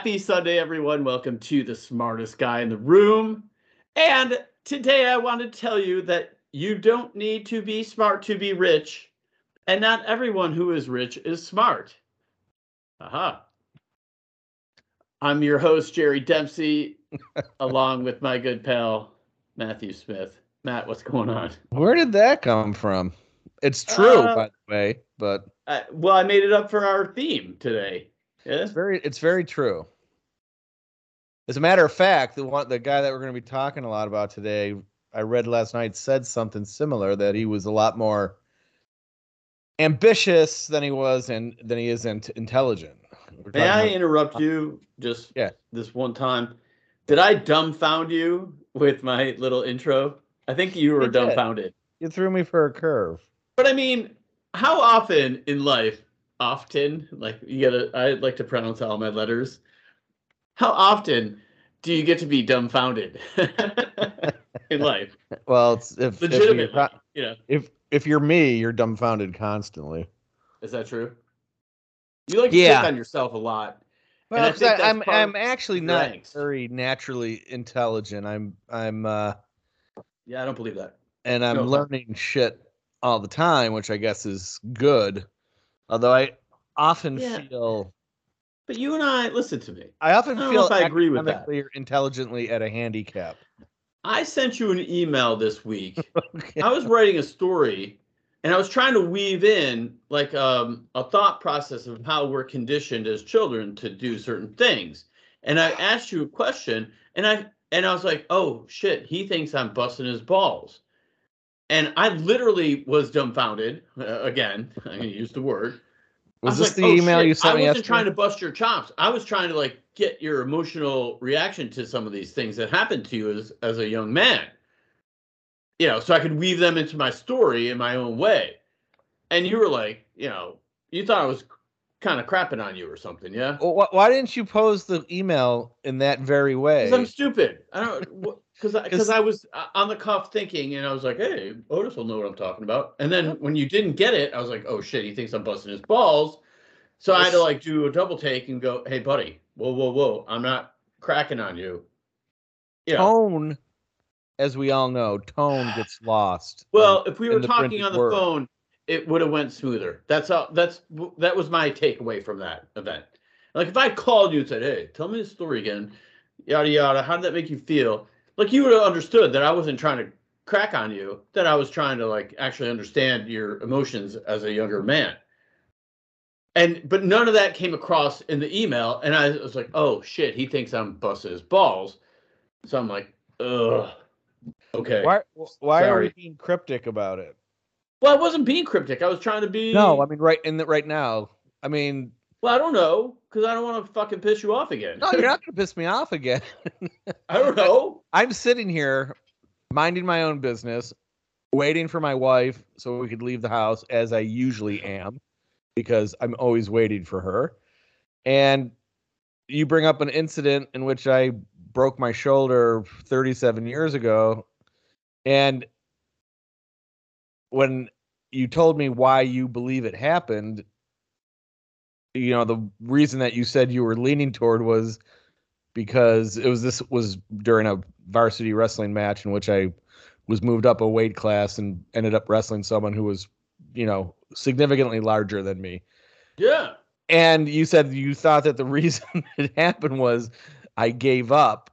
Happy Sunday, everyone. Welcome to the smartest guy in the room. And today I want to tell you that you don't need to be smart to be rich, and not everyone who is rich is smart. Aha. I'm your host, Gerry Dempsey, along with my good pal, Matthew Smith. Matt, what's going on? Where did that come from? It's true, Uh, by the way, but Uh, well, I made it up for our theme today. Yeah. it's very it's very true. As a matter of fact, the one the guy that we're going to be talking a lot about today, I read last night said something similar that he was a lot more ambitious than he was and than he is int- intelligent. May I about- interrupt uh, you just Yeah. this one time? Did I dumbfound you with my little intro? I think you were You dumbfounded. you threw me for a curve. But I mean, how often in life, often, like you gotta, I like to pronounce all my letters. How often do you get to be dumbfounded in life? Well, it's if if you're, not- you know, if if you're me, you're dumbfounded constantly. is that true? You like to Yeah. pick on yourself a lot. And I I, I'm I'm actually not angst. very naturally intelligent. I'm I'm uh Yeah, I don't believe that. and I'm No. learning shit all the time, which I guess is good. Although I often Yeah. feel But you and I, listen to me. I often I feel if I agree with that. or intelligently at a handicap. I sent you an email this week Okay. I was writing a story and I was trying to weave in like um, a thought process of how we're conditioned as children to do certain things. And I asked you a question and I and I was like, "Oh shit, he thinks I'm busting his balls." And I literally was dumbfounded uh, again. I'm going to use the word. I was this like, the "Oh, email shit, you sent I me wasn't yesterday? trying to bust your chops. I was trying to like get your emotional reaction to some of these things that happened to you as as a young man. You know, so I could weave them into my story in my own way. And you were like, you know, you thought I was kind of crapping on you or something, yeah? Well, wh- why didn't you pose the email in that very way? Because I'm stupid. I don't because because 'Cause- I was uh, on the cuff thinking, and I was like, "Hey, Otis will know what I'm talking about." And then when you didn't get it, I was like, "Oh shit, he thinks I'm busting his balls." So I had to like do a double take and go, "Hey, buddy, whoa, whoa, whoa, I'm not cracking on you." You know, tone, as we all know, tone gets lost. well, if we were talking on the word. phone, it would have went smoother. That's how. That's that was my takeaway from that event. Like if I called you and said, "Hey, tell me the story again," yada yada, how did that make you feel? Like you would have understood that I wasn't trying to crack on you, that I was trying to like actually understand your emotions as a younger man. And but none of that came across in the email, and I was like, "Oh shit, he thinks I'm busting his balls." So I'm like, "Ugh, okay." Why? Why are we being cryptic about it? Well, I wasn't being cryptic. I was trying to be. No, I mean right in the right now. I mean, Well, I don't know because I don't want to fucking piss you off again. no, you're not gonna piss me off again. I don't know. I'm sitting here minding my own business, waiting for my wife so we could leave the house as I usually am, because I'm always waiting for her. And you bring up an incident in which I broke my shoulder 37 years ago. And when you told me why you believe it happened, you know, the reason that you said you were leaning toward was because it was this was during a varsity wrestling match in which I was moved up a weight class and ended up wrestling someone who was, you know, significantly larger than me. Yeah. And you said you thought that the reason it happened was I gave up.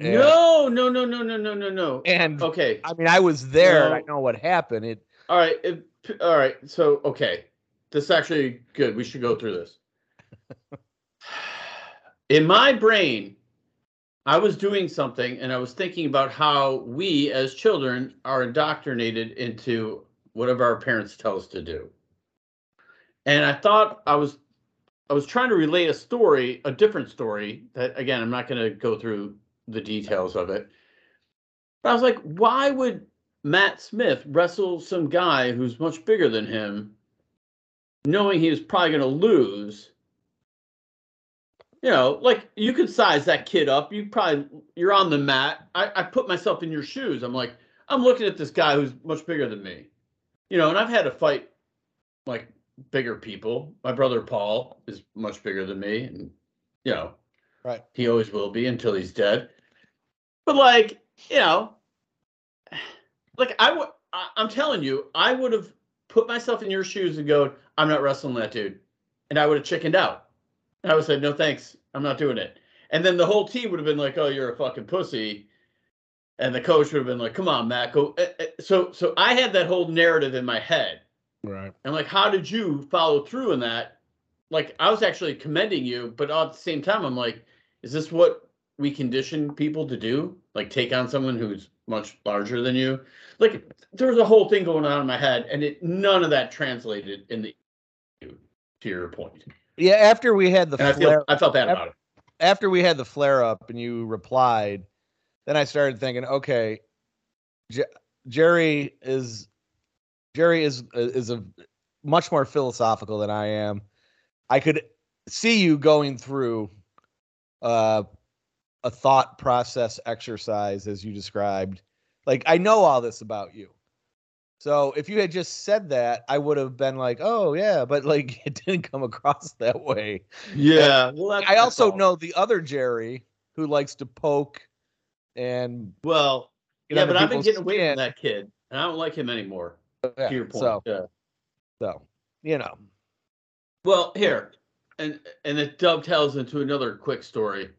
And, No, no, no, no, no, no, no, no. And Okay. I mean, I was there and I No. know what happened. It All right. If, all right. So, okay. This is actually good. We should go through this. In my brain, I was doing something and I was thinking about how we as children are indoctrinated into whatever our parents tell us to do. And I thought I was I was trying to relate a story, a different story that again, I'm not going to go through the details of it. But I was like, why would Matt Smith wrestle some guy who's much bigger than him, knowing he was probably going to lose? You know, like you could size that kid up. You probably you're on the mat. I, I put myself in your shoes. I'm like, I'm looking at this guy who's much bigger than me. You know, and I've had to fight like bigger people. My brother Paul is much bigger than me, and you know, Right. he always will be until he's dead. But like, you know, like I would, I'm telling you, I would have put myself in your shoes and go, I'm not wrestling that dude, and I would have chickened out. And I would have said, no thanks, I'm not doing it. And then the whole team would have been like, oh, you're a fucking pussy. And the coach would have been like, come on, Matt, go. eh, eh. So, so I had that whole narrative in my head. Right. And like, how did you follow through in that? Like, I was actually commending you, but at the same time, I'm like, is this what we condition people to do? Like, take on someone who's much larger than you? Like, there was a whole thing going on in my head, and it none of that translated in the to your point. Yeah. After we had the And I flare, feel I felt bad Yep. about it. after we had the flare up and you replied, then I started thinking, okay, J- Gerry is Gerry is is a much more philosophical than I am. I could see you going through uh, a thought process exercise as you described. Like I know all this about you. So if you had just said that, I would have been like, "Oh yeah," but like it didn't come across that way. Yeah. Well, I also fault. know the other Gerry who likes to poke and Well, yeah, but I've been people's getting away from that kid, and I don't like him anymore. Yeah, To your point. So, yeah. so you know, Well, here, and and it dovetails into another quick story.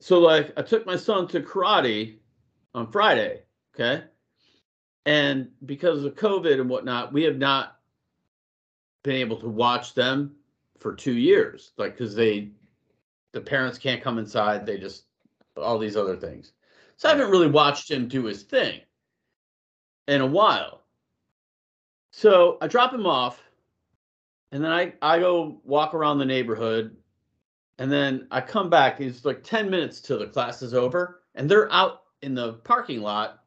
So, like, I took my son to karate on Friday, okay, and because of COVID and whatnot, we have not been able to watch them for two years, like, because they, the parents can't come inside, they just all these other things. So I haven't really watched him do his thing in a while. So I drop him off, and then I, I go walk around the neighborhood, and then I come back. It's like 10 minutes till the class is over, and they're out in the parking lot,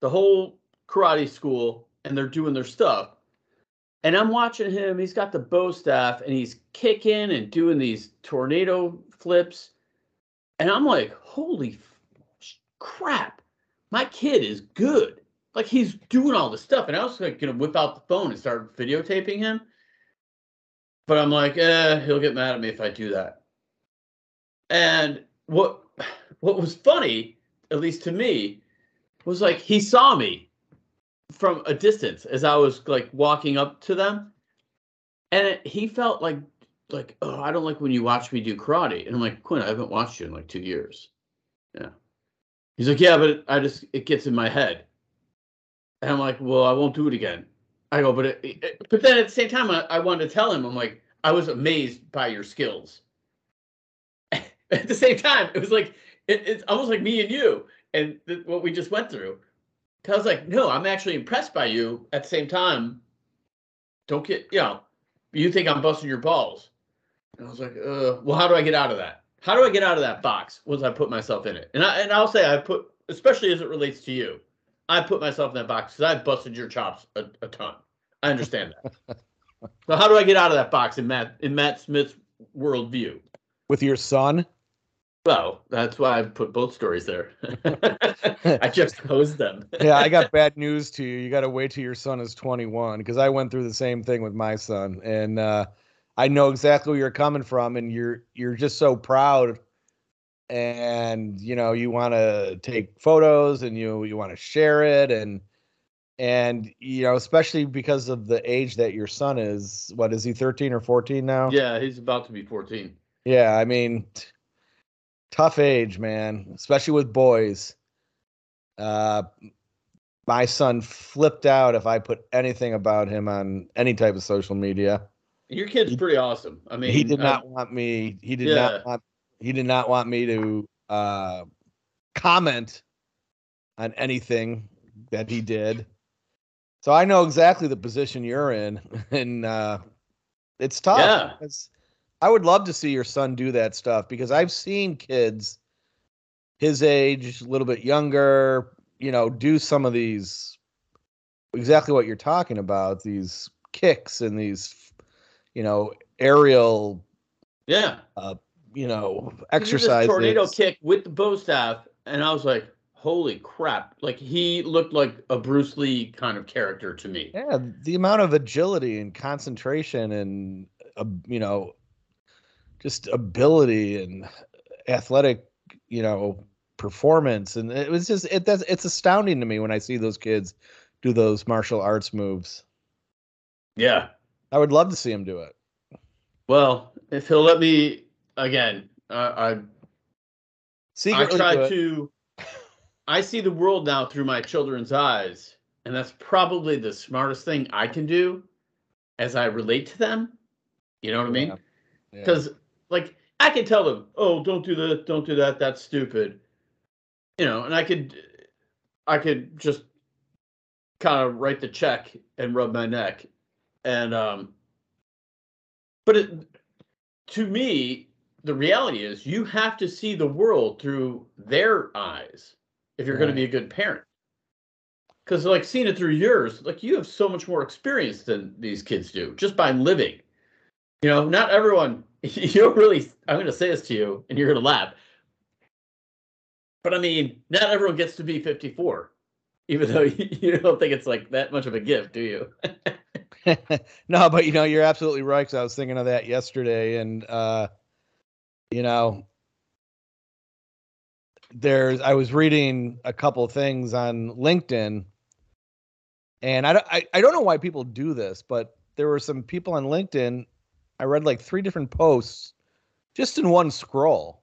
the whole karate school, and they're doing their stuff. And I'm watching him. He's got the bow staff, and he's kicking and doing these tornado flips. And I'm like, holy f- crap, my kid is good like he's doing all this stuff, and I was like gonna whip out the phone and start videotaping him. But I'm like, eh, he'll get mad at me if I do that. And what what was funny, at least to me, was like he saw me from a distance as I was like walking up to them, and it, he felt like like oh I don't like when you watch me do karate, and I'm like Quinn, I haven't watched you in like two years. Yeah. He's like, yeah, but I just it gets in my head. And I'm like, well, I won't do it again. I go, but it, it- but then at the same time, I, I wanted to tell him, I'm like, I was amazed by your skills. at the same time, it was like it, it's almost like me and you and th- what we just went through. 'Cause I was like, no, I'm actually impressed by you. At the same time, don't get you know, you think I'm busting your balls. And I was like, uh, well, how do I get out of that? How do I get out of that box once I put myself in it? And I and I'll say I put, especially as it relates to you, I put myself in that box because I busted your chops a, a ton. I understand that. so how do I get out of that box in Matt in Matt Smith's worldview? with your son. Well, that's why I put both stories there. I just posed them. Yeah, I got bad news to you. You got to wait till your son is 21 because I went through the same thing with my son, and uh, I know exactly where you're coming from, and you're you're just so proud, and you know you want to take photos and you you want to share it, and and you know especially because of the age that your son is. What is he? 13 or 14 now? Yeah, he's about to be 14. Yeah, I mean, t- tough age, man, especially with boys. Uh, my son flipped out if I put anything about him on any type of social media. Your kid's pretty awesome. I mean, he did I- not want me. He did Yeah. not want. He did not want me to uh, comment on anything that he did. So I know exactly the position you're in, and uh, it's tough. Yeah. I would love to see your son do that stuff because I've seen kids his age, a little bit younger, you know, do some of these exactly what you're talking about, these kicks and these, you know, aerial, yeah. uh, you know, He did this exercises. tornado kick with the bow staff, and I was like, "Holy crap!" Like he looked like a Bruce Lee kind of character to me. Yeah, the amount of agility and concentration and uh, you know just ability and athletic, you know, performance. And it was just it that's it's astounding to me when I see those kids do those martial arts moves. Yeah. I would love to see him do it. Well, if he'll let me again, uh, I I Secretly try to. I see the world now through my children's eyes, and that's probably the smartest thing I can do, as I relate to them. You know what I mean? Yeah. Yeah. Because like I can tell them, oh, don't do that, don't do that, that's stupid. You know, and I could, I could just kind of write the check and rub my neck, and um. But it, to me, the reality is you have to see the world through their eyes if you're going to be a good parent. Because like seeing it through yours, like you have so much more experience than these kids do just by living. You know, not everyone. You don't really. I'm going to say this to you, and you're going to laugh. But I mean, not everyone gets to be 54, even though you, you don't think it's like that much of a gift, do you? no, but you know, you're absolutely right. Cause I was thinking of that yesterday, and uh, you know, there's I was reading a couple of things on LinkedIn, and I don't I, I don't know why people do this, but there were some people on LinkedIn. I read like three different posts just in one scroll.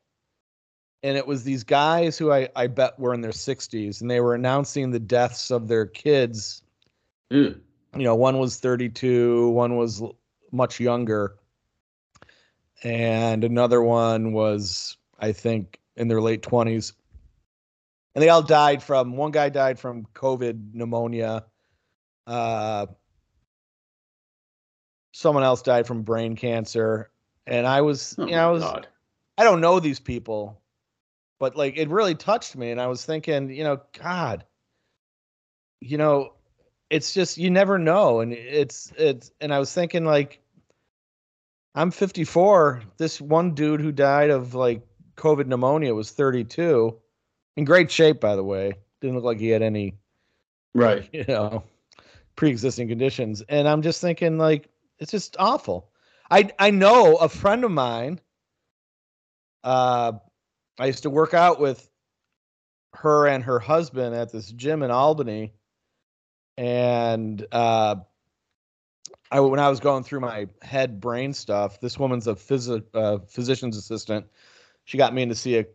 And it was these guys who I, I bet were in their 60s, and they were announcing the deaths of their kids Mm. you know, one was 32, one was much younger, and another one was, I think, in their late 20s. And they all died from one guy died from COVID pneumonia. Uh, someone else died from brain cancer. And I was, Oh you know, I was, God. I don't know these people, but like it really touched me. And I was thinking, you know, God, you know, it's just you never know. And it's it's and I was thinking like I'm 54. This one dude who died of like COVID pneumonia was 32. In great shape, by the way. Didn't look like he had any, Right. you know, pre-existing conditions. And I'm just thinking like it's just awful. I I know a friend of mine uh I used to work out with her and her husband at this gym in Albany. And uh I when I was going through my head brain stuff, this woman's a phys- uh, physician's assistant. She got me in to see a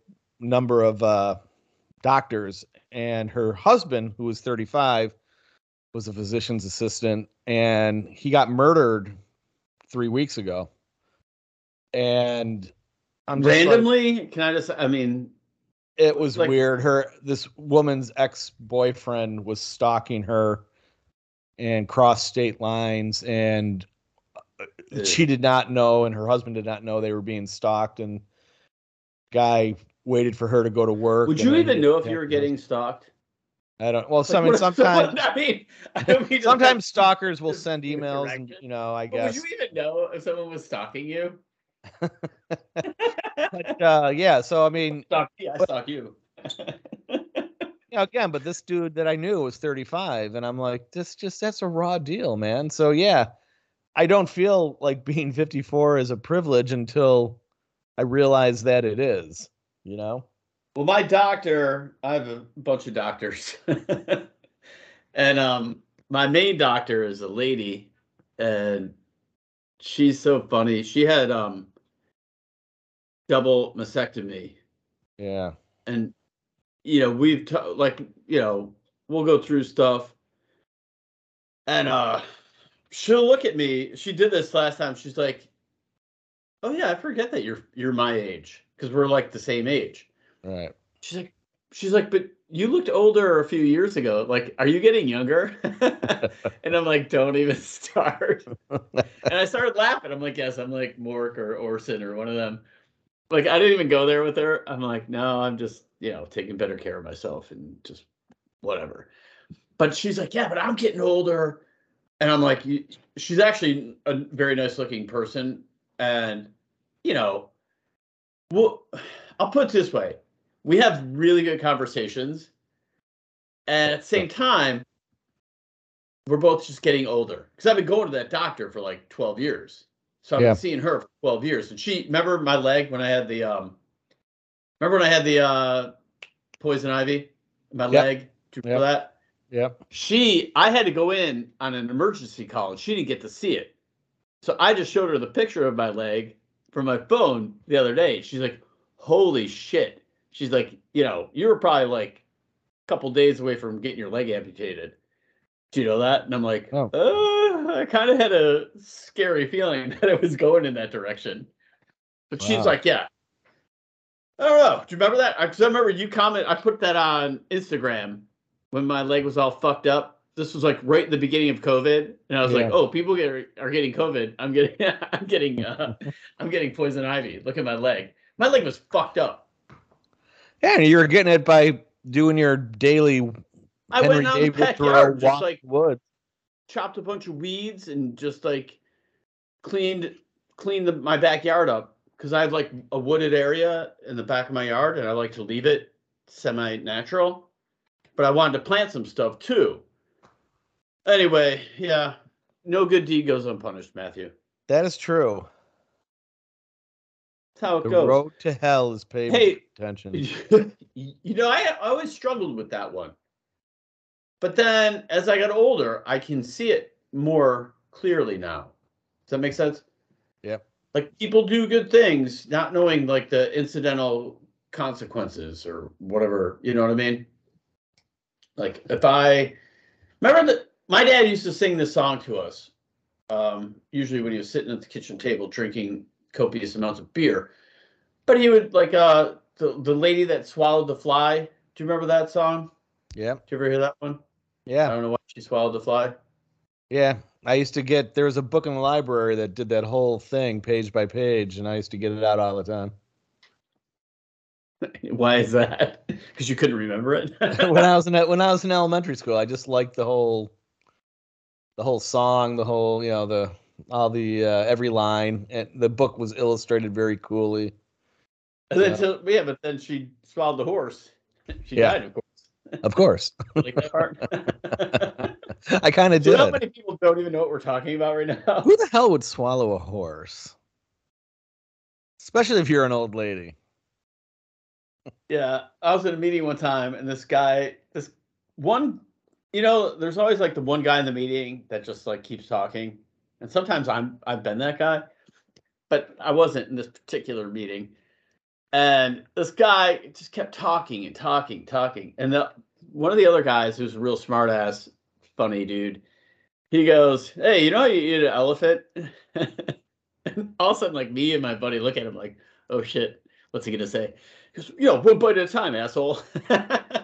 number of uh doctors and her husband who was 35 was a physician's assistant and he got murdered 3 weeks ago. And I'm just like- Randomly, can I just? I mean, it was Like- weird. Her this woman's ex boyfriend was stalking her and crossed state lines, and uh, she did not know, and her husband did not know they were being stalked. And guy waited for her to go to work. would you even know if you were getting stalked? I don't. Well, Like, I mean, sometimes I mean, I mean sometimes stalkers will send emails, and you know, I But would guess. you even know if someone was stalking you? But uh, yeah, so I mean, Stalk, yeah, I But- stalk you. you know, again, but this dude that I knew was 35, and I'm like, this just that's a raw deal, man. So yeah, I don't feel like being 54 is a privilege until I realize that it is. You know? Well, my doctor, I have a bunch of doctors. and um my main doctor is a lady and she's so funny. She had um double mastectomy Yeah. and you know, we've t- like, you know, we'll go through stuff. And uh she'll look at me. She did this last time. She's like, "Oh yeah, I forget that you're you're my age because we're like the same age." Right. She's like, she's like, but you looked older a few years ago. Like, are you getting younger? and I'm like, don't even start. and I started laughing. I'm like, yes, I'm like Mork or Orson or one of them. Like, I didn't even go there with her. I'm like, no, I'm just, you know, taking better care of myself and just whatever. But she's like, yeah, but I'm getting older. And I'm like, she's actually a very nice looking person. And, you know, well, I'll put it this way we have really good conversations. And at the same time, we're both just getting older. Because I've been going to that doctor for like 12 years. So I've Yeah. been seeing her for 12 years. And she remember my leg when I had the um remember when I had the uh poison ivy my Yep. leg? Do you remember Yep. that? Yep. She I had to go in on an emergency call and she didn't get to see it. So I just showed her the picture of my leg from my phone the other day. She's like, holy shit. She's like, you know, you were probably like a couple days away from getting your leg amputated. Do you know that? And I'm like, Oh. uh, I kind of had a scary feeling that it was going in that direction. But she's like, yeah. I don't know. Do you remember that? Because I remember you comment. I put that on Instagram when my leg was all fucked up. This was like right in the beginning of COVID, and I was like, "Oh, people get are getting COVID. I'm getting, I'm getting, uh, I'm getting poison ivy. Look at my leg. My leg was fucked up. Yeah, and you're getting it by doing your daily I Henry went out in the backyard, just like woods. chopped a bunch of weeds and just like cleaned cleaned the, my backyard up because I have like a wooded area in the back of my yard and I like to leave it semi natural. But I wanted to plant some stuff too. Anyway, yeah, no good deed goes unpunished, Matthew. That is true. That's how it The goes. road to hell is paved Hey, with attention. you know, I, I always struggled with that one. But then as I got older, I can see it more clearly now. Does that make sense? Yeah. Like people do good things, not knowing like the incidental consequences or whatever. You know what I mean? Like if I remember that my dad used to sing this song to us, um, usually when he was sitting at the kitchen table drinking copious amounts of beer. But he would like uh the, the lady that swallowed the fly. Do you remember that song? Yeah. Did you ever hear that one? Yeah. I don't know why she swallowed the fly. Yeah. I used to get there was a book in the library that did that whole thing page by page, and I used to get it out all the time. why is that? Because you couldn't remember it. when I was in when I was in elementary school, I just liked the whole the whole song, the whole you know the all the uh, every line, and the book was illustrated very coolly. and then Yeah. so yeah, but then she swallowed the horse. She Yeah. died, of course. Of course, Like that part. I kind of you how many people don't even know what we're talking about right now? Who the hell would swallow a horse? Especially if you're an old lady. Yeah, I was in a meeting one time, and this guy, this one, you know, there's always like the one guy in the meeting that just like keeps talking, and sometimes I'm I've been that guy, but I wasn't in this particular meeting, and this guy just kept talking and talking, talking, and the one of the other guys who's a real smart ass, funny dude, he goes, "Hey, you know how you eat an elephant?" and all of a sudden, like me and my buddy look at him like, "Oh shit, what's he gonna say?" Because you know, one bite at a time, asshole.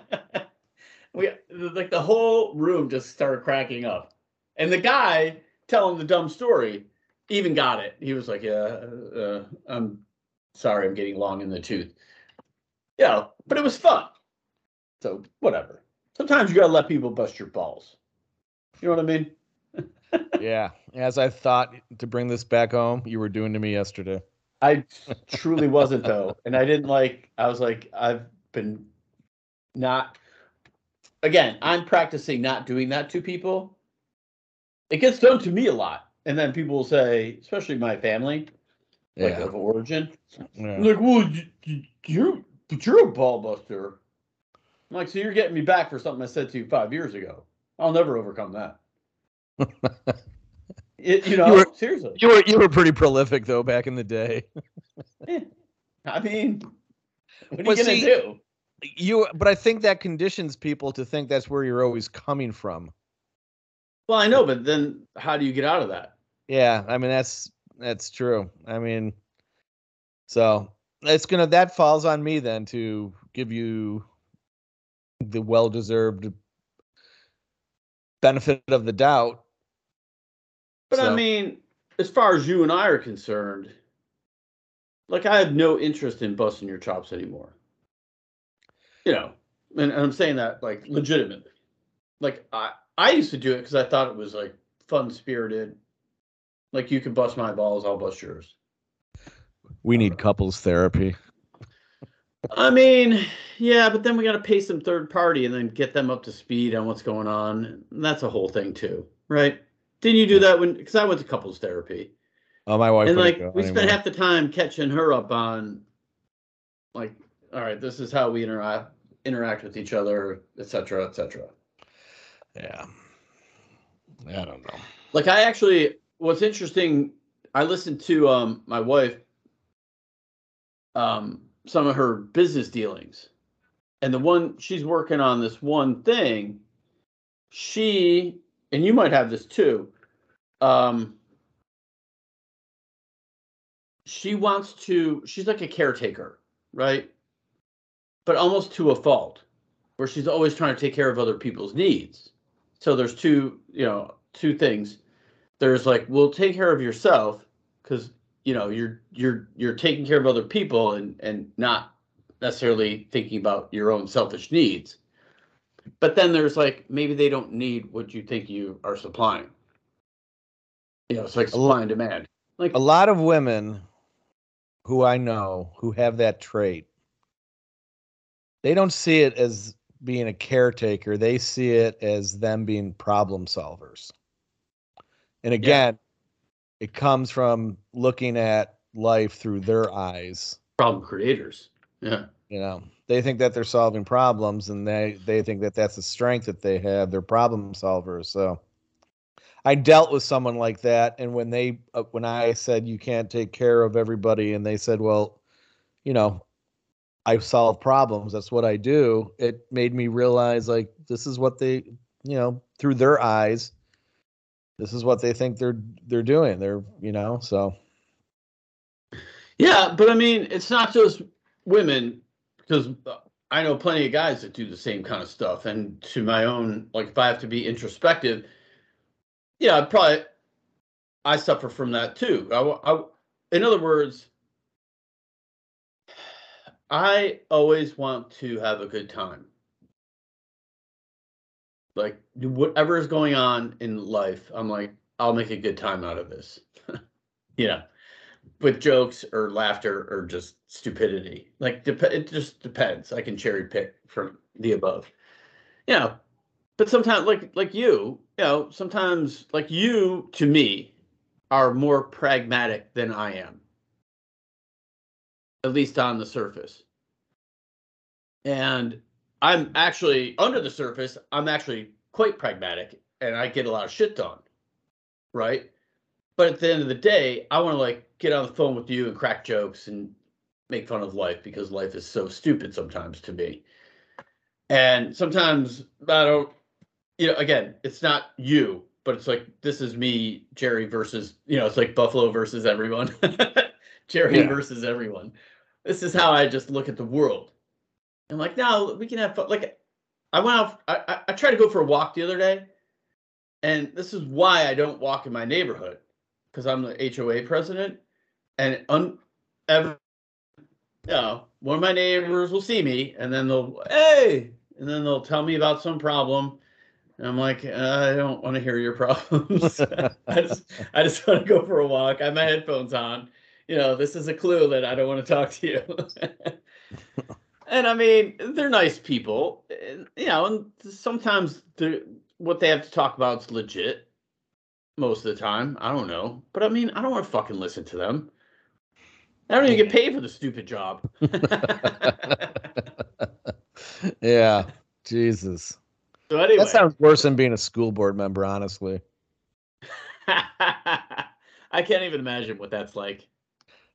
we like the whole room just started cracking up, and the guy telling the dumb story even got it. He was like, "Yeah, uh, I'm sorry, I'm getting long in the tooth." Yeah, but it was fun. So whatever. Sometimes you gotta let people bust your balls. You know what I mean? Yeah. As I thought to bring this back home, you were doing to me yesterday. I truly wasn't though, and I didn't like. I was like, I've been not. Again, I'm practicing not doing that to people. It gets done to me a lot, and then people will say, especially my family, like Yeah. of origin, yeah. like, "Well, you, you, you're but you're a ball buster." I'm like, "So you're getting me back for something I said to you five years ago? I'll never overcome that." It, you know, were- seriously. You were you were pretty prolific though back in the day. I mean, what are you gonna see- do? You but I think that conditions people to think that's where you're always coming from. Well, I know, but then how do you get out of that? Yeah, I mean that's that's true. I mean so it's gonna that falls on me then to give you the well deserved benefit of the doubt. But I mean, as far as you and I are concerned, like I have no interest in busting your chops anymore. You know, and, and I'm saying that like legitimately. Like I, I used to do it because I thought it was like fun spirited. Like you can bust my balls, I'll bust yours. We need couples therapy. I mean, yeah, but then we got to pay some third party and then get them up to speed on what's going on. And that's a whole thing too, right? Didn't you do that when? Because I went to couples therapy. Oh, my wife. and like we spent anymore. half the time catching her up on like all right this is how we interact interact with each other etc cetera, etc cetera. Yeah. I don't know. like i actually what's interesting i listened to um my wife um some of her business dealings and the one she's working on this one thing she and you might have this too um she wants to she's like a caretaker right but almost to a fault where she's always trying to take care of other people's needs. So there's two you know two things. There's like well take care of yourself because you know you're you're you're taking care of other people and and not necessarily thinking about your own selfish needs. But then there's like maybe they don't need what you think you are supplying. You know it's like supply and demand. Like A lot of women who I know who have that trait, they don't see it as being a caretaker. They see it as them being problem solvers. And again, it comes from looking at life through their eyes. problem creators yeah You know, they think that they're solving problems and they, they think that that's a strength that they have. They're problem solvers. So I dealt with someone like that. And when they, uh, when I said you can't take care of everybody, and they said, well, you know, I solve problems. That's what I do. It made me realize like this is what they, you know, through their eyes, this is what they think they're they're doing. They're, you know, so Yeah, but I mean, it's not just women because uh, I know plenty of guys that do the same kind of stuff. And to my own, like, if I have to be introspective, yeah, I'd probably I suffer from that too. I, I, in other words, I always want to have a good time. Like whatever is going on in life, I'm like, I'll make a good time out of this. you know with jokes or laughter or just stupidity. Like dep- it just depends. I can cherry pick from the above. You know, but sometimes like like you, you know, sometimes like you to me are more pragmatic than I am. At least on the surface. And I'm actually under the surface, I'm actually quite pragmatic and I get a lot of shit done. Right? But at the end of the day, I want to like get on the phone with you and crack jokes and make fun of life because life is so stupid sometimes to me. And sometimes I don't, you know, again, it's not you, but it's like this is me, Gerry versus, you know, it's like Buffalo versus everyone, Gerry Yeah. versus everyone. This is how I just look at the world. I'm like, now we can have fun. Like, I went out, I, I, I tried to go for a walk the other day, and this is why I don't walk in my neighborhood because I'm the HOA president, and un, ever, you know, one of my neighbors will see me, and then they'll, hey, and then they'll tell me about some problem, and I'm like, I don't want to hear your problems. I just, I just want to go for a walk. I have my headphones on. You know, this is a clue that I don't want to talk to you. and I mean, they're nice people, you know, and sometimes what they have to talk about is legit most of the time. I don't know. But I mean, I don't want to fucking listen to them. I don't even get paid for the stupid job. yeah. Jesus. so anyway, That sounds worse than being a school board member, honestly. I can't even imagine what that's like.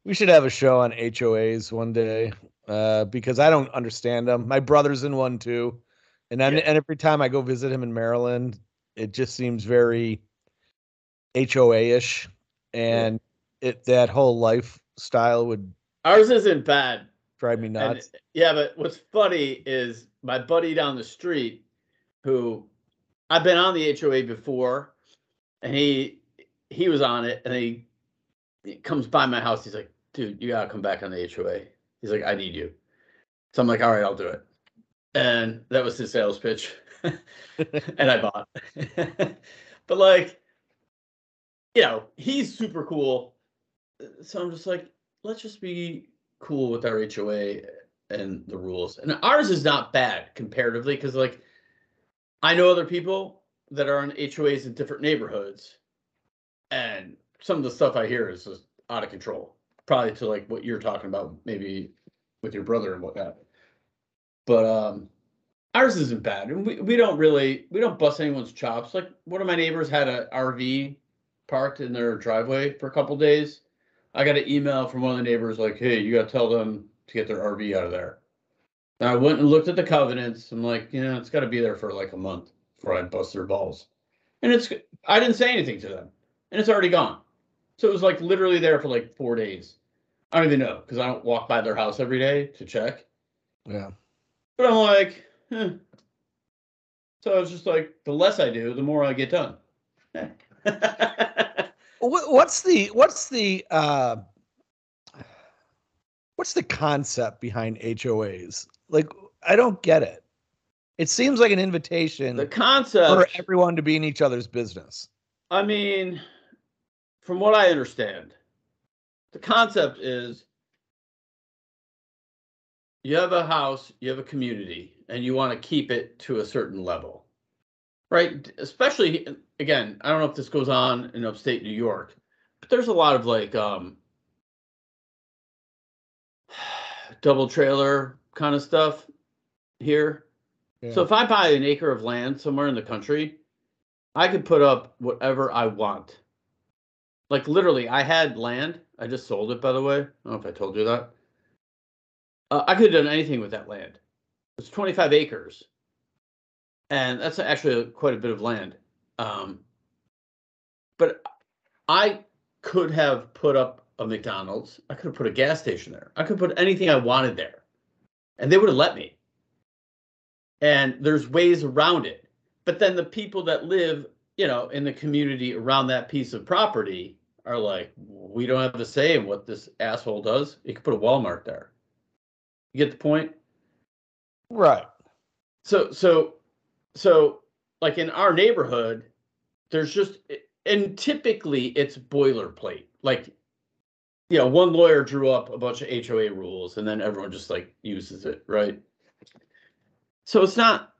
We should have a show on HOAs one day uh, because I don't understand them. My brother's in one too, and then, Yeah. and every time I go visit him in Maryland, it just seems very HOA-ish, and it that whole lifestyle would Ours isn't bad. drive me And- nuts. yeah, but what's funny is my buddy down the street, who I've been on the HOA before, and he he was on it, and he, he comes by my house. He's like, "Dude, you gotta come back on the HOA." He's like, "I need you." So I'm like, "All right, I'll do it." And that was his sales pitch, and I bought. but like, you know, he's super cool. So I'm just like, let's just be cool with our HOA and the rules. And ours is not bad comparatively because, like, I know other people that are on HOAs in different neighborhoods, and some of the stuff I hear is just out of control. Probably to like what you're talking about, maybe with your brother and whatnot. But um, ours isn't bad, and we, we don't really we don't bust anyone's chops. Like one of my neighbors had a RV parked in their driveway for a couple days. I got an email from one of the neighbors like, "Hey, you got to tell them to get their RV out of there." And I went and looked at the covenants. I'm like, you know, it's got to be there for like a month before I bust their balls. And it's I didn't say anything to them, and it's already gone. So it was like literally there for like four days. I don't even know because I don't walk by their house every day to check. Yeah. But I'm like, eh. so I was just like, the less I do, the more I get done. What's the what's the uh what's the concept behind HOAs? Like I don't get it. It seems like an invitation the concept for everyone to be in each other's business. I mean, from what I understand, the concept is you have a house, you have a community, and you want to keep it to a certain level. Right? Especially again, I don't know if this goes on in upstate New York, but there's a lot of like um double trailer kind of stuff here. So if I buy an acre of land somewhere in the country, I could put up whatever I want. Like literally, I had land. I just sold it, by the way. I don't know if I told you that. Uh, I could have done anything with that land. It's 25 acres, and that's actually quite a bit of land. Um, but I could have put up a McDonald's. I could have put a gas station there. I could put anything I wanted there, and they would have let me. And there's ways around it. But then the people that live, you know, in the community around that piece of property are like, we don't have a say in what this asshole does. You could put a Walmart there. You get the point? right. So so so like in our neighborhood, there's just and typically it's boilerplate. Like you know, one lawyer drew up a bunch of HOA rules and then everyone just like uses it, right? So it's not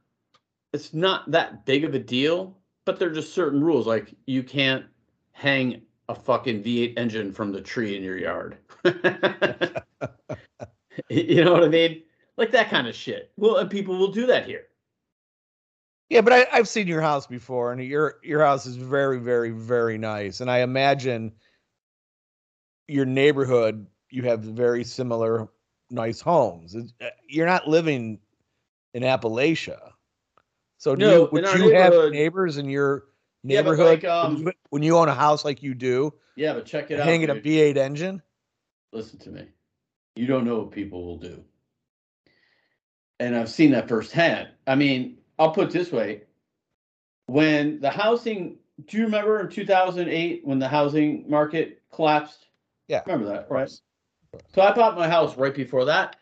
it's not that big of a deal, but there are just certain rules like you can't hang a fucking V8 engine from the tree in your yard. you know what I mean? Like that kind of shit. Well, and people will do that here. Yeah, but I, I've seen your house before, and your your house is very, very, very nice. And I imagine your neighborhood, you have very similar nice homes. It's- uh, You're not living in Appalachia, so do No, you, would you have neighborhood in your Yeah, neighborhood like, um, when, you, own a house like you do, Yeah, but check it out. hanging a dude. V8 engine? Listen to me. You don't know what people will do. And I've seen that firsthand. I mean, I'll put it this way. When the housing, do you remember in 2008 when the housing market collapsed? Yeah. Remember that, right? So I bought my house right before that.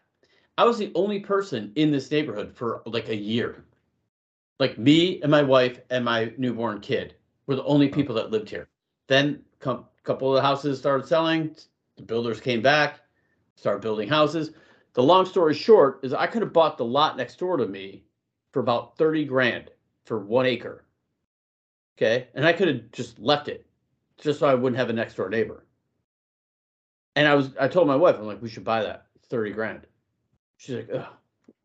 I was the only person in this neighborhood for like a year. Like me and my wife and my newborn kid were the only oh. people that lived here. Then a couple of the houses started selling. The builders came back, started building houses. The long story short is I could have bought the lot next door to me for about 30 grand for one acre. Okay. And I could have just left it just so I wouldn't have a next door neighbor. And I was, I told my wife, I'm like, we should buy that 30 grand. She's like, oh,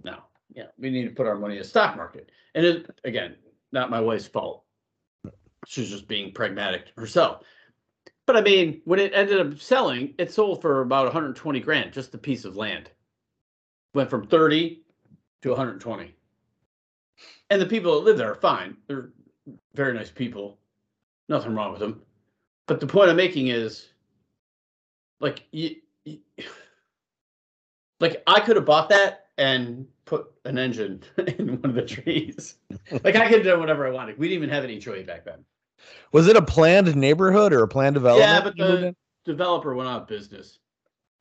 no, yeah, we need to put our money in the stock market. And it, again, not my wife's fault. She's just being pragmatic herself. But I mean, when it ended up selling, it sold for about 120 grand, just a piece of land. Went from 30 to 120. And the people that live there are fine. They're very nice people. Nothing wrong with them. But the point I'm making is like you, you like I could have bought that and put an engine in one of the trees. like I could have done whatever I wanted. We didn't even have any HOA back then. Was it a planned neighborhood or a planned development? Yeah, but the developer went out of business.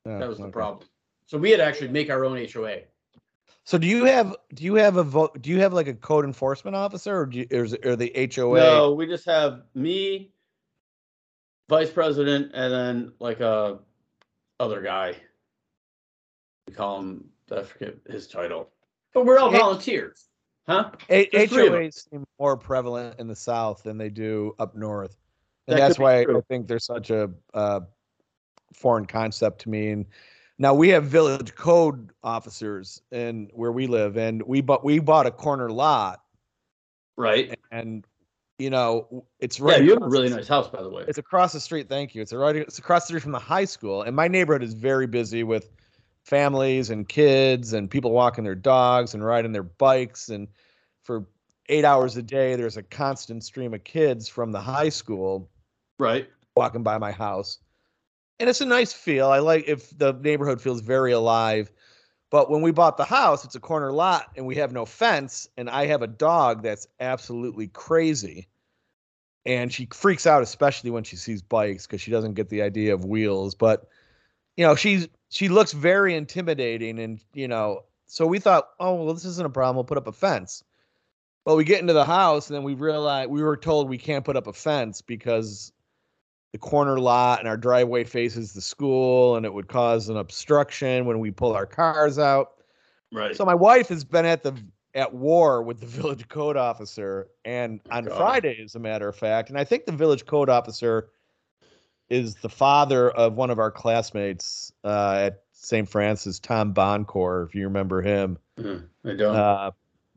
Oh, That was the problem. So we had to actually make our own HOA. So do you have do you have a vote? Do you have like a code enforcement officer, or do you, or, is, or the HOA? No, we just have me, vice president, and then like a other guy. We call him I forget his title, but we're all Hey. volunteers, huh? A- There's three of 'em. HOAs seem more prevalent in the South than they do up north. and That that's could be why I true. think there's such a uh, foreign concept to me. And now we have village code officers in where we live, and we bought we bought a corner lot, Right. and you know it's right. Yeah, right. you have a really nice house, by the way. It's across the street. Thank you. It's right. It's across the street from the high school, and my neighborhood is very busy with families and kids and people walking their dogs and riding their bikes. And for eight hours a day, there's a constant stream of kids from the high school Right. walking by my house. And it's a nice feel. I like if the neighborhood feels very alive. But when we bought the house, it's a corner lot and we have no fence. And I have a dog that's absolutely crazy. And she freaks out, especially when she sees bikes, because she doesn't get the idea of wheels. But you know, she's she looks very intimidating. And, you know, so we thought, oh well, this isn't a problem. We'll put up a fence. Well, we get into the house and then we realize we were told we can't put up a fence because the corner lot and our driveway faces the school and it would cause an obstruction when we pull our cars out. Right. So my wife has been at the at war with the village code officer and oh, on God. Friday as a matter of fact and I think the village code officer is the father of one of our classmates uh, at St. Francis Tom Boncourt if you remember him Mhm, I don't. uh,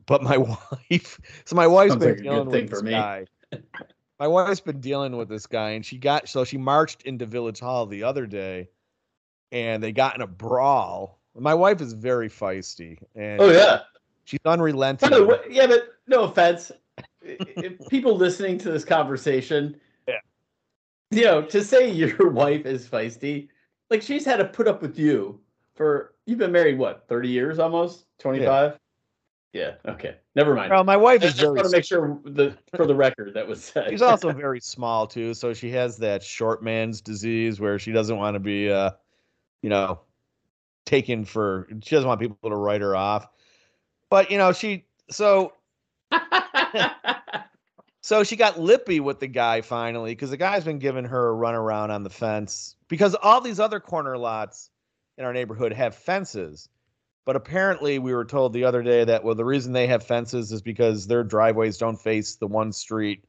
but my wife, so my wife's Sounds been like dealing with this me. guy. My wife's been dealing with this guy, and she got so she marched into Village Hall the other day, and they got in a brawl. My wife is very feisty, and oh yeah. she's unrelenting. way, yeah, but no offense. if people listening to this conversation. You know, to say your wife is feisty, like she's had to put up with you for you've been married what, 30 years almost? 25? Yeah, okay. Never mind. Well, my wife I is just very. want to make sure the for the record that was said. She's also very small too, so she has that short man's disease where she doesn't want to be, uh, you know, taken for. She doesn't want people to write her off. But you know, she so So she got lippy with the guy finally because the guy's been giving her a runaround on the fence because all these other corner lots in our neighborhood have fences. But apparently, we were told the other day that well, the reason they have fences is because their driveways don't face the one street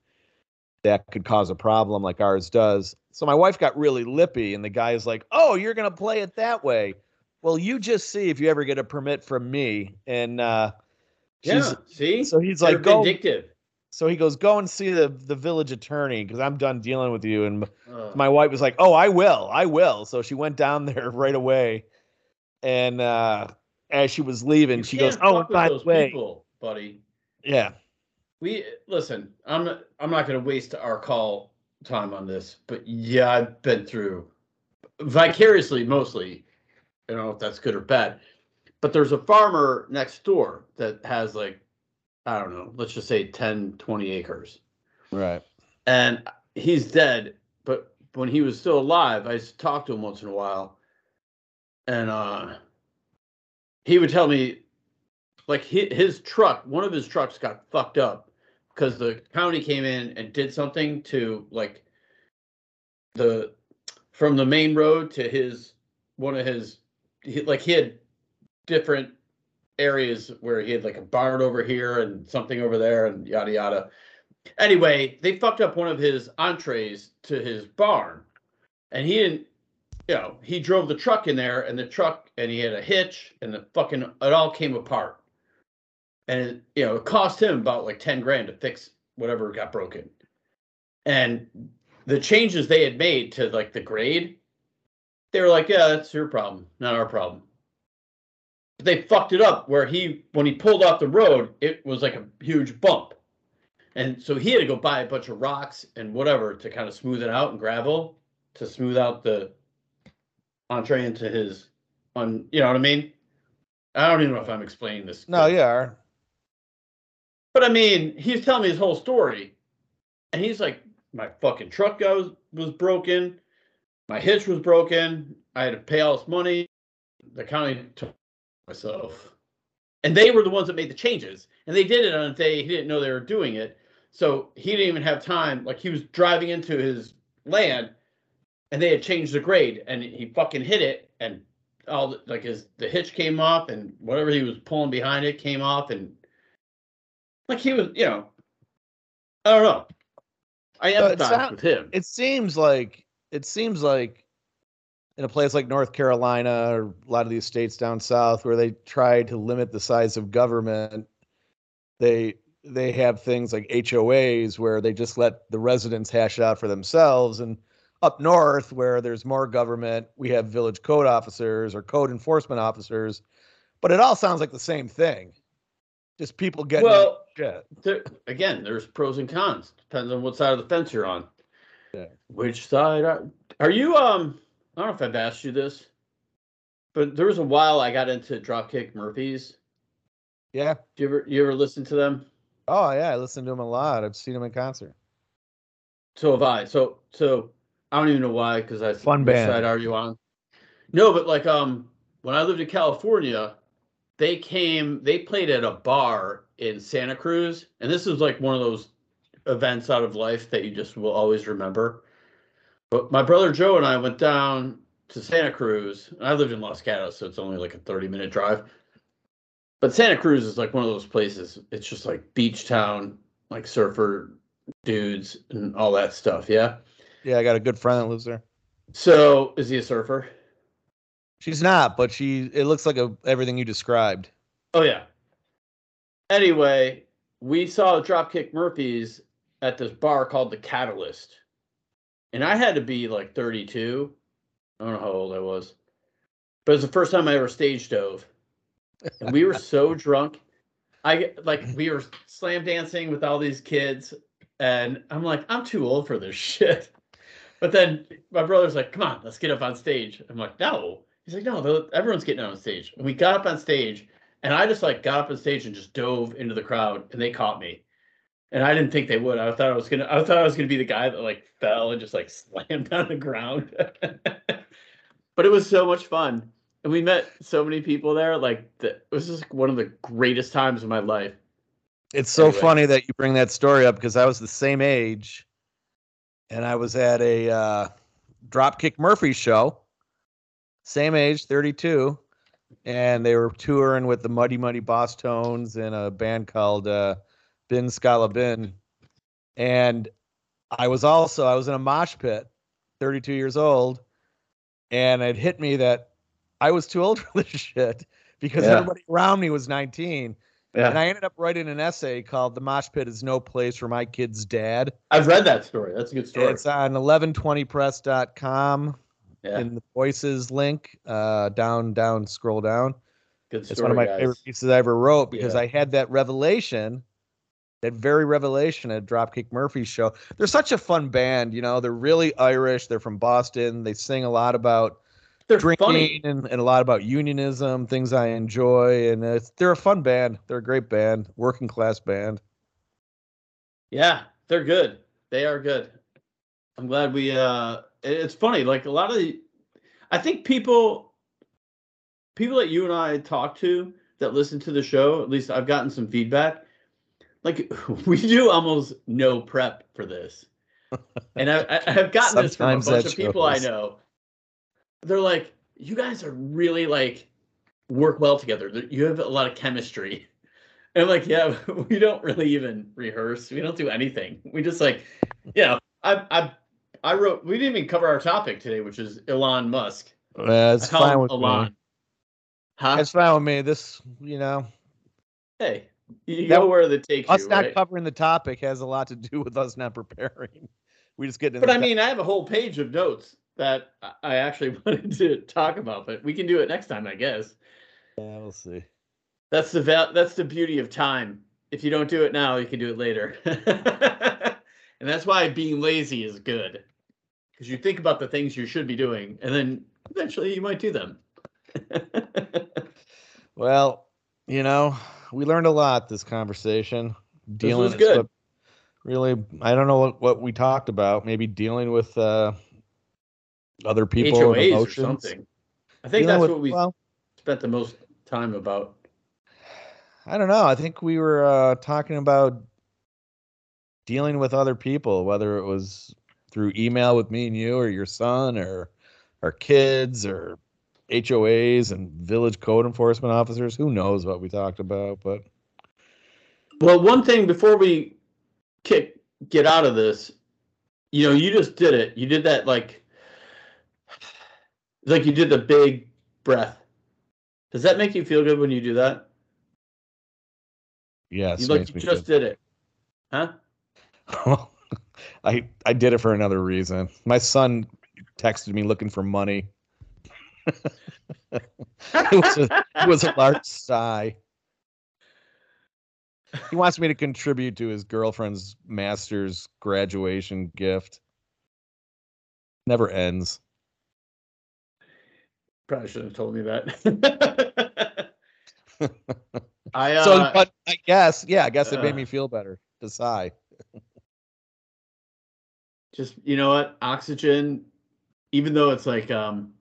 that could cause a problem like ours does. So my wife got really lippy, and the guy is like, "Oh, you're gonna play it that way? Well, you just see if you ever get a permit from me." And uh, yeah, she's see? so he's They're like, "Go." vindictive. So he goes, "Go and see the the village attorney because I'm done dealing with you." And Ugh. my wife was like, "Oh, I will, I will." So she went down there right away, and uh, as she was leaving, You she goes, "Oh, fuck and with by the way, people, buddy. yeah, We listen. I'm not. I'm not going to waste our call time on this, but yeah, I've been through vicariously, mostly. I don't know if that's good or bad, but there's a farmer next door that has like, I don't know, let's just say 10, 20 acres, right, and he's dead. But when he was still alive, I used to talk to him once in a while, and uh, he would tell me like his, truck, one of his trucks got fucked up because the county came in and did something to like the from the main road to his one of his he, like he had different areas where he had like a barn over here and something over there and yada yada. Anyway, they fucked up one of his entrees to his barn, and he didn't. You know, he drove the truck in there, and the truck, and he had a hitch, and the fucking it all came apart and it, you know it cost him about like 10 grand to fix whatever got broken and the changes they had made to like the grade they were like yeah that's your problem not our problem they fucked it up where he when he pulled off the road it was like a huge bump. And so he had to go buy a bunch of rocks and whatever to kind of smooth it out and gravel to smooth out the entree into his on you know what i mean? I don't even know if i'm explaining this no, you are, But I mean, he's telling me his whole story, and he's like, "My fucking truck goes was broken, my hitch was broken. I had to pay all this money. The county took myself, and they were the ones that made the changes, and they did it on a day he didn't know they were doing it. So he didn't even have time. Like he was driving into his land, and they had changed the grade, and he fucking hit it, and all the, like his the hitch came off, and whatever he was pulling behind it came off, and like he was, you know, I don't know. I empathize not- with him. It seems like it seems like in a place like North Carolina or a lot of these states down south where they try to limit the size of government, they they have things like HOAs where they just let the residents hash it out for themselves and up north where there's more government, we have village code officers or code enforcement officers, but it all sounds like the same thing. Just people getting well, shit. there, again, there's pros and cons. Depends on what side of the fence you're on. Yeah. Which side are, are you? Um, I don't know if I've asked you this, but there was a while I got into Dropkick Murphys. Yeah. Do you ever you ever listen to them? Oh yeah, I listen to them a lot. I've seen them in concert. So have I. So so I don't even know why because I Fun band. side are you on? No, but like um when I lived in California, they came they played at a bar in Santa Cruz, and this is like one of those events out of life that you just will always remember. But my brother Joe and I went down to Santa Cruz. And I lived in Los Gatos, so it's only like a 30 minute drive. But Santa Cruz is like one of those places. It's just like beach town, like surfer dudes and all that stuff. Yeah. Yeah, I got a good friend that lives there. So is he a surfer? She's not, but she it looks like a, everything you described. Oh yeah. Anyway, we saw Dropkick Murphys at this bar called the Catalyst. And I had to be like 32. I don't know how old I was. But it was the first time I ever stage dove. And we were so drunk. I like we were slam dancing with all these kids and I'm like I'm too old for this shit. But then my brother's like, "Come on, let's get up on stage." I'm like, "No." He's like, "No, everyone's getting on stage." And we got up on stage and I just like got up on stage and just dove into the crowd and they caught me. And I didn't think they would. I thought I was gonna I thought I was gonna be the guy that like fell and just like slammed on the ground. but it was so much fun. And we met so many people there. Like the, it was just like one of the greatest times of my life. It's so Anyway. funny that you bring that story up because I was the same age, and I was at a uh, Dropkick Murphy show, same age, thirty-two, and they were touring with the Mighty Mighty Bosstones and a band called uh, Bim Skala Bim, and I was also I was in a mosh pit, thirty-two years old, and it hit me that I was too old for this shit because Yeah. everybody around me was nineteen. Yeah. And I ended up writing an essay called "The Mosh Pit is No Place for My Kid's Dad." I've read that story. That's a good story. It's on 1120press.com yeah. in the voices link. Uh, down, down, scroll down. good story. It's one of my guys. favorite pieces I ever wrote because Yeah. I had that revelation, that very revelation at Dropkick Murphy's show. They're such a fun band, you know. They're really Irish. They're from Boston. They sing a lot about They're drinking and, and a lot about unionism, things I enjoy. And they're a fun band. They're a great band, working class band. Yeah, they're good. They are good. I'm glad we uh it's funny, like a lot of the I think people people that you and I talk to that listen to the show, at least I've gotten some feedback. Like we do almost no prep for this. And I, I I've gotten this from a bunch of people I know. They're like, you guys are really like work well together. You have a lot of chemistry. And I'm like, yeah, we don't really even rehearse. We don't do anything. We just like, you know, I I I wrote. We didn't even cover our topic today, which is Elon Musk. Uh, I call fine with me. Elon. Huh? It's fine with me. This, you know, hey, you That- go where the takes us you, not right? covering the topic has a lot to do with us not preparing. We just get into But I mean, I have a whole page of notes that I- I actually wanted to talk about, but we can do it next time, I guess. yeah, we'll see. That's the val- that's the beauty of time. If you don't do it now, you can do it later. and that's why being lazy is good. Because you think about the things you should be doing, and then eventually you might do them. Well, you know, we learned a lot this conversation. Dealing was good. what really, I don't know what, what we talked about. Maybe dealing with uh, other people, HOAs or emotions. something. I think Dealing that's with- what we well, spent the most time about. I don't know. I think we were uh, talking about dealing with other people, whether it was through email with me and you, or your son, or our kids, or HOAs and village code enforcement officers. Who knows what we talked about? But Well, one thing before we kick get out of this, you know, you just did it. You did that like, like you did the big breath. Does that make you feel good when you do that? Yes, You like you just did it, huh? I I did it for another reason. My son texted me looking for money. it was a, it was a large sigh. He wants me to contribute to his girlfriend's master's graduation gift. Never ends. Probably should have told me that. I uh, so, but I guess, yeah, I guess it made uh, me feel better to sigh. just you know what oxygen even though it's like um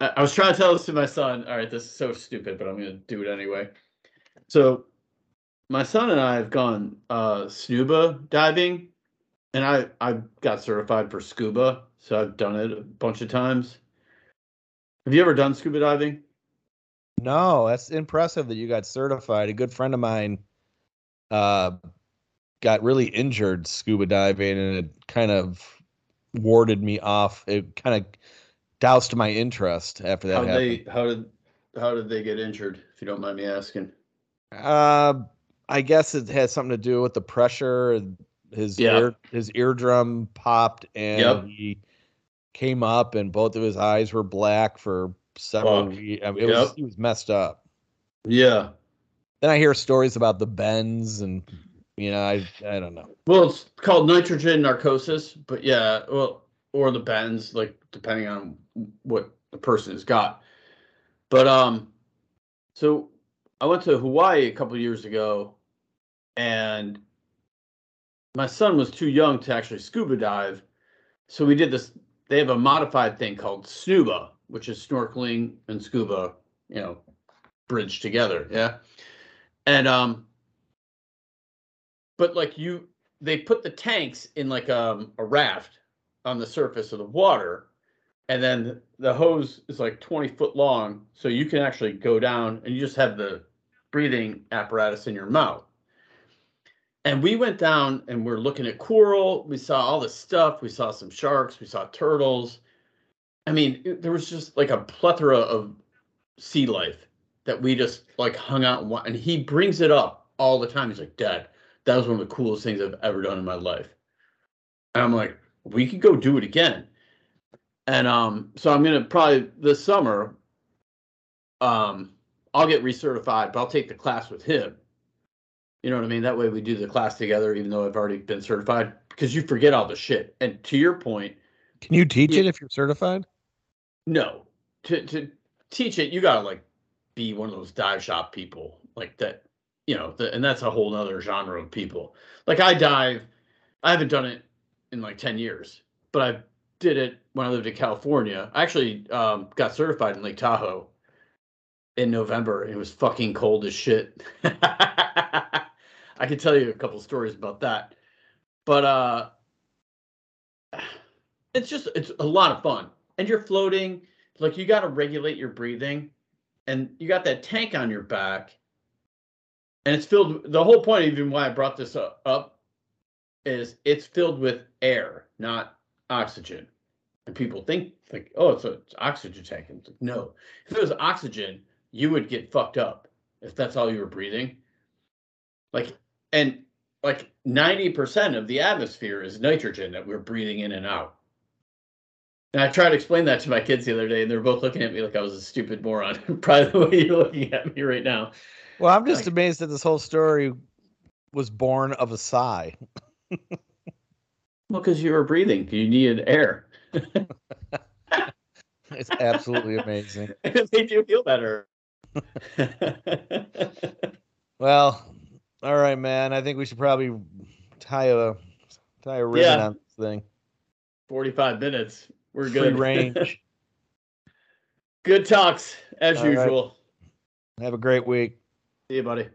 I, was trying to tell this to my son all right this is so stupid but i'm gonna do it anyway so my son and i have gone uh scuba diving and i i got certified for scuba so i've done it a bunch of times have you ever done scuba diving No, that's impressive that you got certified. A good friend of mine uh, got really injured scuba diving, and it kind of warded me off. It kind of doused my interest after that how they how did how did they get injured if you don't mind me asking Uh, I guess it has something to do with the pressure. His Yeah. ear, his eardrum popped, and Yep. he came up, and both of his eyes were black for several weeks. I mean, it was he was messed up. yeah Then I hear stories about the bends, and you know, I I don't know. Well, it's called nitrogen narcosis, but yeah, well, or the bends, like depending on what the person has got. But um, so I went to Hawaii a couple years ago, and my son was too young to actually scuba dive, so we did this. They have a modified thing called snuba, which is snorkeling and scuba, you know, bridged together. Yeah, and um, but like you they put the tanks in like um, a raft on the surface of the water and then the hose is like 20 foot long so you can actually go down and you just have the breathing apparatus in your mouth. And we went down and we're looking at coral. We saw all this stuff. We saw some sharks. We saw turtles. I mean it- there was just like a plethora of sea life that we just like hung out and, and he brings it up all the time. He's like dad that was one of the coolest things I've ever done in my life. And I'm like, we could go do it again. And um, so I'm gonna probably this summer, um, I'll get recertified, but I'll take the class with him. You know what I mean? That way we do the class together, even though I've already been certified, because you forget all the shit. And to your point, Can you teach Yeah. it if you're certified? no, to to teach it, you gotta like be one of those dive shop people like that, you know, the, and that's a whole other genre of people. Like I dive, I haven't done it in like 10 years, but I did it when I lived in California. I actually um, got certified in Lake Tahoe in November. It was fucking cold as shit. I could tell you a couple stories about that. But uh it's just it's a lot of fun. And you're floating, like you got to regulate your breathing and you got that tank on your back. And it's filled the whole point even why I brought this up, up is it's filled with air, not oxygen. And people think like, oh, it's a it's oxygen tank. And it's like, no, if it was oxygen, you would get fucked up if that's all you were breathing. Like, and like 90% of the atmosphere is nitrogen that we're breathing in and out. And I tried to explain that to my kids the other day, and they're both looking at me like I was a stupid moron. Probably the way you're looking at me right now. Well, I'm just Like- amazed that this whole story was born of a sigh. Well, because you were breathing, you needed air. It's absolutely amazing. it made you feel better. Well, all right, man. I think we should probably tie a tie a ribbon Yeah. on this thing. 45 minutes. We're good. Free good. range. good talks, as All right. usual. Have a great week. See you, buddy.